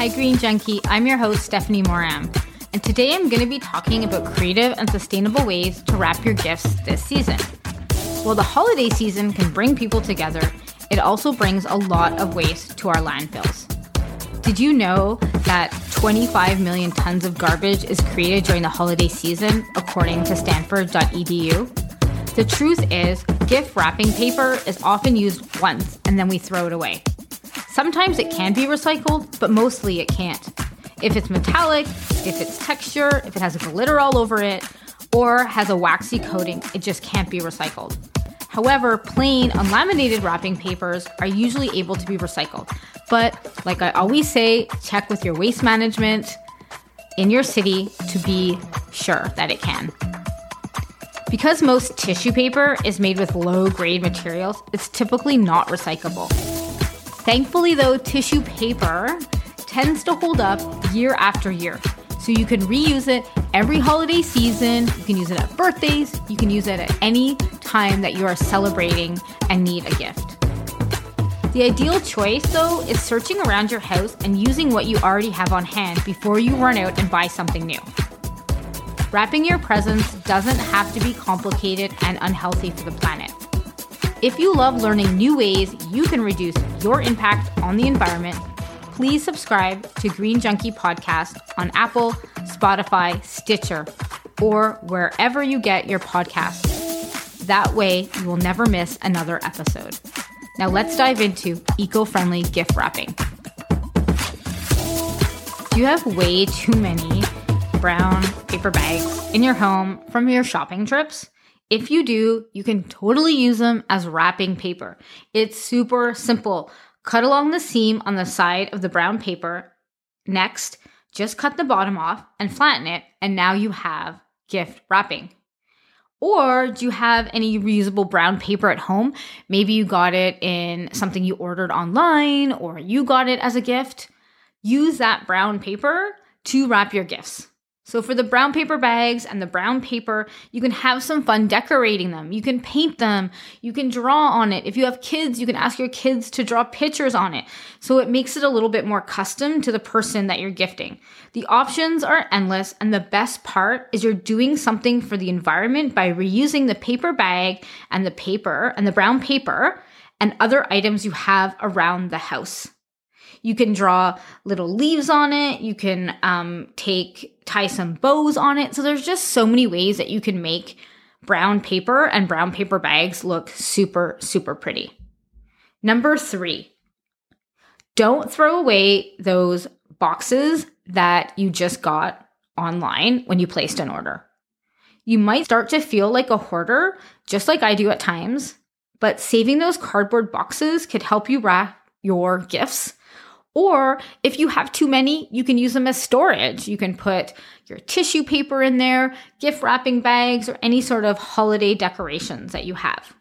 Hi, Green Junkie. I'm your host, Stephanie Moram. And today I'm going to be talking about creative and sustainable ways to wrap your gifts this season. While the holiday season can bring people together, it also brings a lot of waste to our landfills. Did you know that 25 million tons of garbage is created during the holiday season, according to stanford.edu? The truth is, gift wrapping paper is often used once and then we throw it away. Sometimes it can be recycled, but mostly it can't. If it's metallic, if it's texture, if it has glitter all over it, or has a waxy coating, it just can't be recycled. However, plain unlaminated wrapping papers are usually able to be recycled. But like I always say, check with your waste management in your city to be sure that it can. Because most tissue paper is made with low grade materials, it's typically not recyclable. Thankfully, though, tissue paper tends to hold up year after year. So you can reuse it every holiday season. You can use it at birthdays. You can use it at any time that you are celebrating and need a gift. The ideal choice, though, is searching around your house and using what you already have on hand before you run out and buy something new. Wrapping your presents doesn't have to be complicated and unhealthy for the planet. If you love learning new ways you can reduce your impact on the environment, please subscribe to Green Junkie Podcast on Apple, Spotify, Stitcher, or wherever you get your podcasts. That way, you will never miss another episode. Now, let's dive into eco friendly gift wrapping. Do you have way too many brown paper bags in your home from your shopping trips? If you do, you can totally use them as wrapping paper. It's super simple. Cut along the seam on the side of the brown paper. Next, just cut the bottom off and flatten it, and now you have gift wrapping. Or do you have any reusable brown paper at home? Maybe you got it in something you ordered online or you got it as a gift. Use that brown paper to wrap your gifts. So for the brown paper bags and the brown paper, you can have some fun decorating them. You can paint them. You can draw on it. If you have kids, you can ask your kids to draw pictures on it. So it makes it a little bit more custom to the person that you're gifting. The options are endless. And the best part is you're doing something for the environment by reusing the paper bag and the paper and the brown paper and other items you have around the house. You can draw little leaves on it. You can um, take tie some bows on it. So there's just so many ways that you can make brown paper and brown paper bags look super super pretty. Number three, don't throw away those boxes that you just got online when you placed an order. You might start to feel like a hoarder, just like I do at times, but saving those cardboard boxes could help you wrap your gifts or if you have too many, you can use them as storage. You can put your tissue paper in there, gift wrapping bags, or any sort of holiday decorations that you have.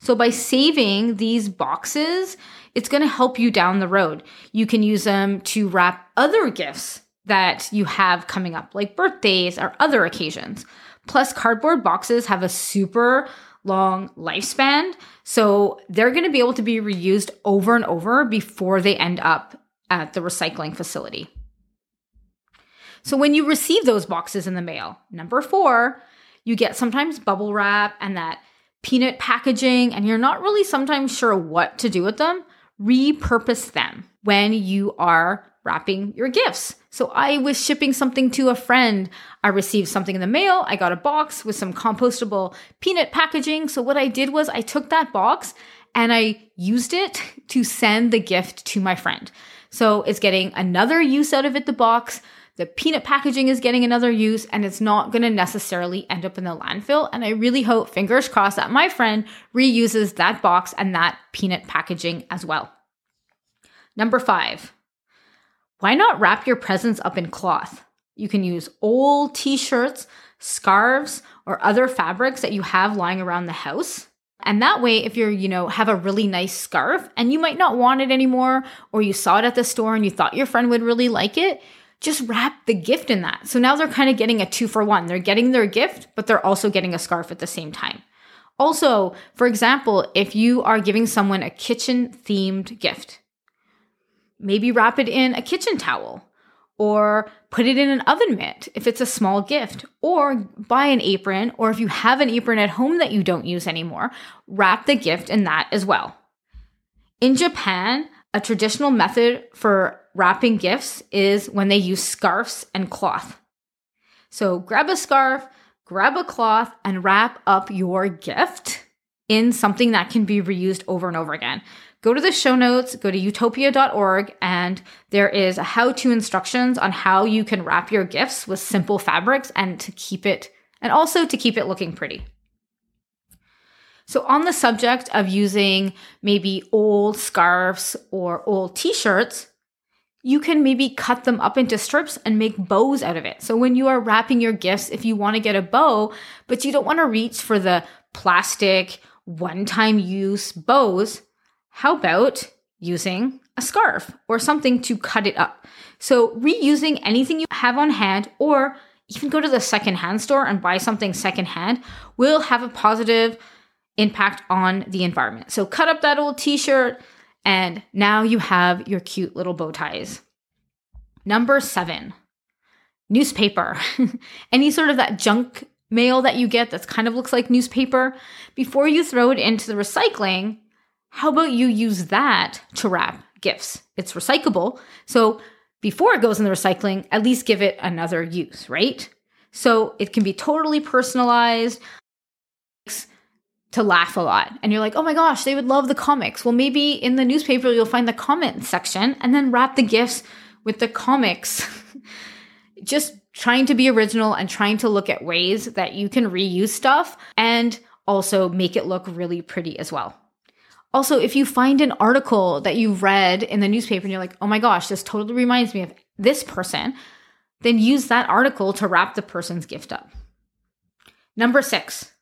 So by saving these boxes, it's going to help you down the road. You can use them to wrap other gifts that you have coming up, like birthdays or other occasions. Plus, cardboard boxes have a super long lifespan. So they're going to be able to be reused over and over before they end up at the recycling facility. So when you receive those boxes in the mail, number four, you get sometimes bubble wrap and that peanut packaging, and you're not really sometimes sure what to do with them. Repurpose them when you are wrapping your gifts. So I was shipping something to a friend. I received something in the mail. I got a box with some compostable peanut packaging. So what I did was I took that box and I used it to send the gift to my friend. So it's getting another use out of it, the box. The peanut packaging is getting another use and it's not going to necessarily end up in the landfill. And I really hope, fingers crossed, that my friend reuses that box and that peanut packaging as well. Number five, why not wrap your presents up in cloth? You can use old t shirts, scarves, or other fabrics that you have lying around the house. And that way, if you're, you know, have a really nice scarf and you might not want it anymore, or you saw it at the store and you thought your friend would really like it, just wrap the gift in that. So now they're kind of getting a two for one. They're getting their gift, but they're also getting a scarf at the same time. Also, for example, if you are giving someone a kitchen themed gift, maybe wrap it in a kitchen towel or put it in an oven mitt if it's a small gift, or buy an apron, or if you have an apron at home that you don't use anymore, wrap the gift in that as well. In Japan, a traditional method for wrapping gifts is when they use scarves and cloth. So grab a scarf, grab a cloth, and wrap up your gift in something that can be reused over and over again. Go to the show notes, go to utopia.org, and there is a how to instructions on how you can wrap your gifts with simple fabrics and to keep it, and also to keep it looking pretty. So, on the subject of using maybe old scarves or old t shirts, you can maybe cut them up into strips and make bows out of it. So, when you are wrapping your gifts, if you want to get a bow, but you don't want to reach for the plastic one time use bows, how about using a scarf or something to cut it up? So, reusing anything you have on hand or even go to the secondhand store and buy something secondhand will have a positive impact on the environment. So cut up that old t shirt, and now you have your cute little bow ties. Number seven, newspaper. Any sort of that junk mail that you get that kind of looks like newspaper, before you throw it into the recycling, how about you use that to wrap gifts? It's recyclable. So before it goes in the recycling, at least give it another use, right? So it can be totally personalized to laugh a lot. And you're like, oh my gosh, they would love the comics. Well, maybe in the newspaper, you'll find the comment section and then wrap the gifts with the comics. Just trying to be original and trying to look at ways that you can reuse stuff and also make it look really pretty as well. Also, if you find an article that you read in the newspaper and you're like, oh my gosh, this totally reminds me of this person, then use that article to wrap the person's gift up. Number six,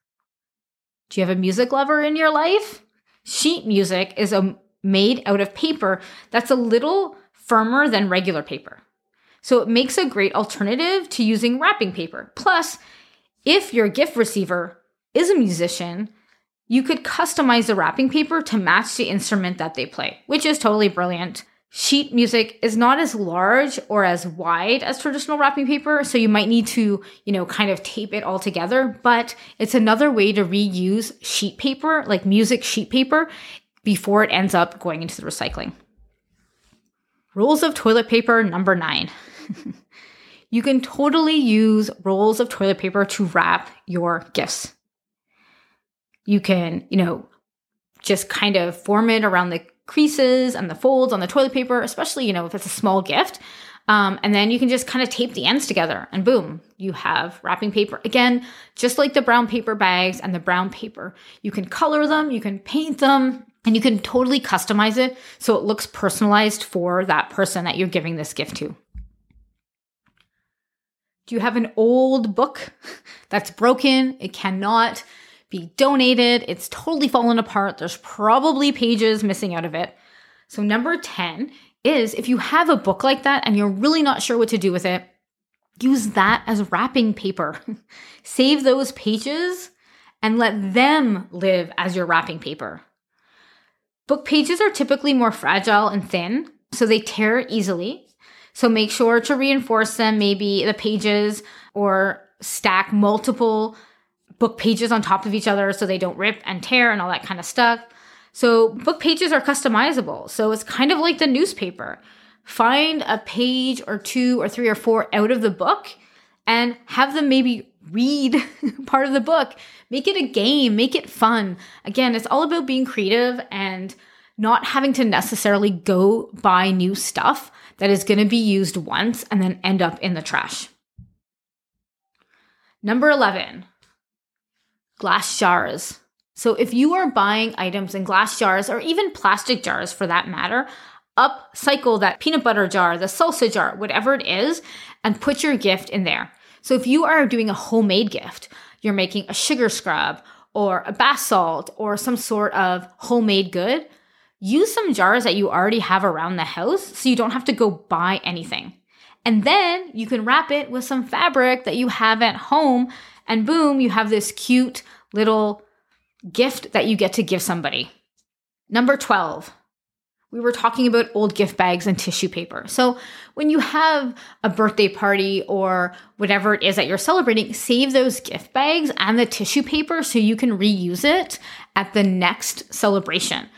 do you have a music lover in your life? Sheet music is a, made out of paper that's a little firmer than regular paper. So it makes a great alternative to using wrapping paper. Plus, if your gift receiver is a musician, you could customize the wrapping paper to match the instrument that they play, which is totally brilliant sheet music is not as large or as wide as traditional wrapping paper, so you might need to, you know, kind of tape it all together, but it's another way to reuse sheet paper, like music sheet paper, before it ends up going into the recycling. Rolls of toilet paper number 9. you can totally use rolls of toilet paper to wrap your gifts. You can, you know, just kind of form it around the creases and the folds on the toilet paper, especially, you know, if it's a small gift. Um, and then you can just kind of tape the ends together and boom, you have wrapping paper. Again, just like the brown paper bags and the brown paper, you can color them, you can paint them, and you can totally customize it so it looks personalized for that person that you're giving this gift to. Do you have an old book that's broken? It cannot be donated. It's totally fallen apart. There's probably pages missing out of it. So, number 10 is if you have a book like that and you're really not sure what to do with it, use that as wrapping paper. Save those pages and let them live as your wrapping paper. Book pages are typically more fragile and thin, so they tear easily. So make sure to reinforce them, maybe the pages or stack multiple book pages on top of each other so they don't rip and tear and all that kind of stuff. So book pages are customizable. So it's kind of like the newspaper. Find a page or two or three or four out of the book and have them maybe read part of the book. Make it a game, make it fun. Again, it's all about being creative and not having to necessarily go buy new stuff that is going to be used once and then end up in the trash. Number 11, glass jars. So if you are buying items in glass jars or even plastic jars for that matter, upcycle that peanut butter jar, the salsa jar, whatever it is, and put your gift in there. So if you are doing a homemade gift, you're making a sugar scrub or a bath salt or some sort of homemade good, use some jars that you already have around the house so you don't have to go buy anything. And then you can wrap it with some fabric that you have at home and boom, you have this cute little gift that you get to give somebody. Number 12, we were talking about old gift bags and tissue paper. So when you have a birthday party or whatever it is that you're celebrating, save those gift bags and the tissue paper so you can reuse it at the next celebration.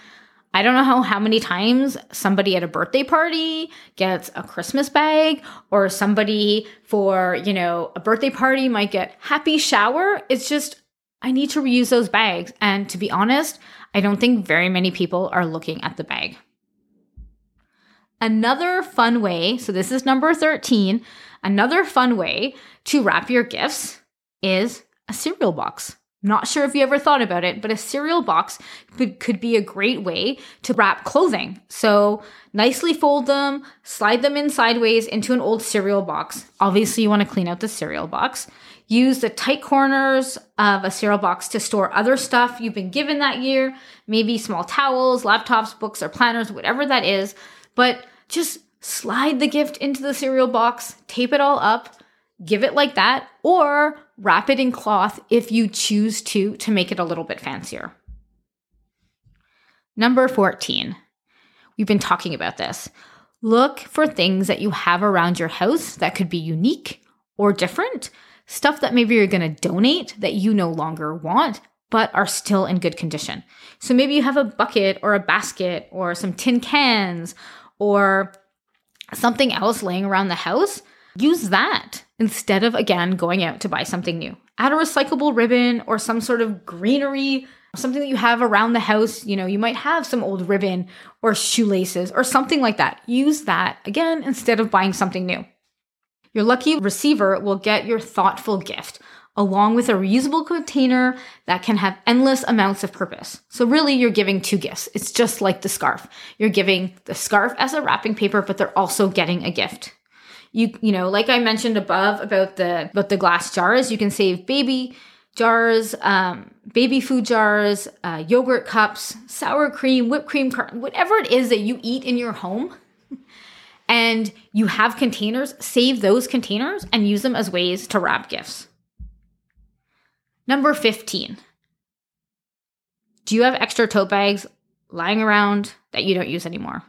I don't know how, how many times somebody at a birthday party gets a Christmas bag or somebody for, you know, a birthday party might get happy shower. It's just, I need to reuse those bags. And to be honest, I don't think very many people are looking at the bag. Another fun way, so this is number 13, another fun way to wrap your gifts is a cereal box. Not sure if you ever thought about it, but a cereal box could, be a great way to wrap clothing. So nicely fold them, slide them in sideways into an old cereal box. Obviously, you want to clean out the cereal box. Use the tight corners of a cereal box to store other stuff you've been given that year, maybe small towels, laptops, books, or planners, whatever that is. But just slide the gift into the cereal box, tape it all up, give it like that, or wrap it in cloth if you choose to, to make it a little bit fancier. Number 14. We've been talking about this. Look for things that you have around your house that could be unique or different, stuff that maybe you're going to donate that you no longer want, but are still in good condition. So maybe you have a bucket or a basket or some tin cans or something else laying around the house Use that instead of, again, going out to buy something new. Add a recyclable ribbon or some sort of greenery, something that you have around the house. You know, you might have some old ribbon or shoelaces or something like that. Use that again instead of buying something new. Your lucky receiver will get your thoughtful gift along with a reusable container that can have endless amounts of purpose. So really you're giving two gifts. It's just like the scarf. You're giving the scarf as a wrapping paper, but they're also getting a gift you you know like i mentioned above about the about the glass jars you can save baby jars um, baby food jars uh, yogurt cups sour cream whipped cream whatever it is that you eat in your home. And you have containers save those containers and use them as ways to wrap gifts. Number 15 do you have extra tote bags lying around that you don't use anymore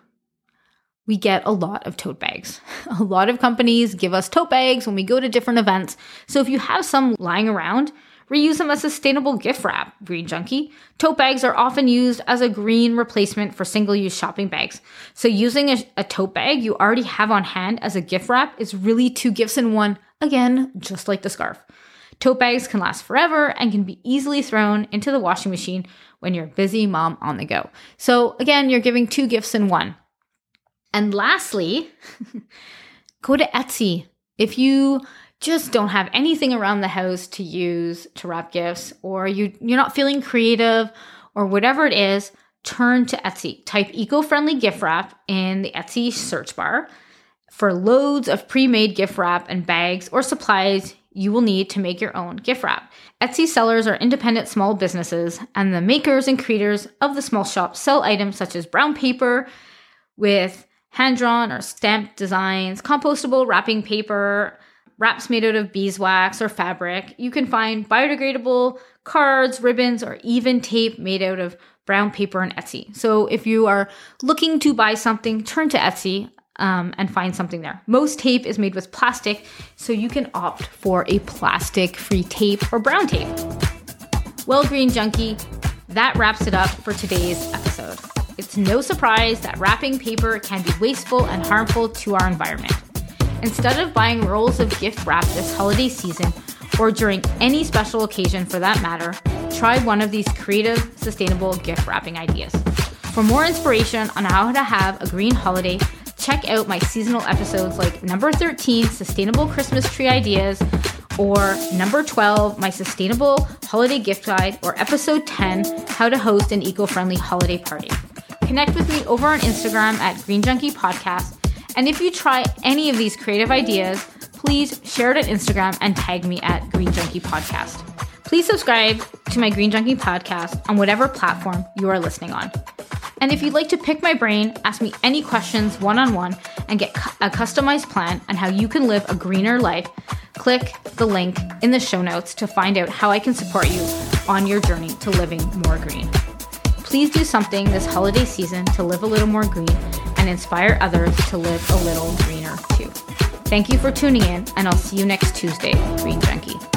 we get a lot of tote bags. A lot of companies give us tote bags when we go to different events. So if you have some lying around, reuse them as sustainable gift wrap, Green Junkie. Tote bags are often used as a green replacement for single use shopping bags. So using a, a, tote bag you already have on hand as a gift wrap is really two gifts in one, again, just like the scarf. Tote bags can last forever and can be easily thrown into the washing machine when you're a busy mom on the go. So again, you're giving two gifts in one. And lastly, go to Etsy. If you just don't have anything around the house to use to wrap gifts, or you, you're not feeling creative, or whatever it is, turn to Etsy. Type eco friendly gift wrap in the Etsy search bar for loads of pre made gift wrap and bags or supplies you will need to make your own gift wrap. Etsy sellers are independent small businesses, and the makers and creators of the small shop sell items such as brown paper with hand drawn or stamped designs, compostable wrapping paper, wraps made out of beeswax or fabric. You can find biodegradable cards, ribbons, or even tape made out of brown paper and Etsy. So if you are looking to buy something, turn to Etsy um, and find something there. Most tape is made with plastic, so you can opt for a plastic free tape or brown tape. Well, Green Junkie, that wraps it up for today's. It's no surprise that wrapping paper can be wasteful and harmful to our environment. Instead of buying rolls of gift wrap this holiday season, or during any special occasion for that matter, try one of these creative, sustainable gift wrapping ideas. For more inspiration on how to have a green holiday, check out my seasonal episodes like number 13, Sustainable Christmas Tree Ideas, or number 12, my sustainable holiday gift guide, or episode 10, how to host an eco friendly holiday party. Connect with me over on Instagram at Green Junkie Podcast. And if you try any of these creative ideas, please share it on Instagram and tag me at Green Junkie Podcast. Please subscribe to my Green Junkie podcast on whatever platform you are listening on. And if you'd like to pick my brain, ask me any questions one on one, and get a customized plan on how you can live a greener life, click the link in the show notes to find out how I can support you on your journey to living more green. Please do something this holiday season to live a little more green and inspire others to live a little greener too. Thank you for tuning in, and I'll see you next Tuesday, Green Junkie.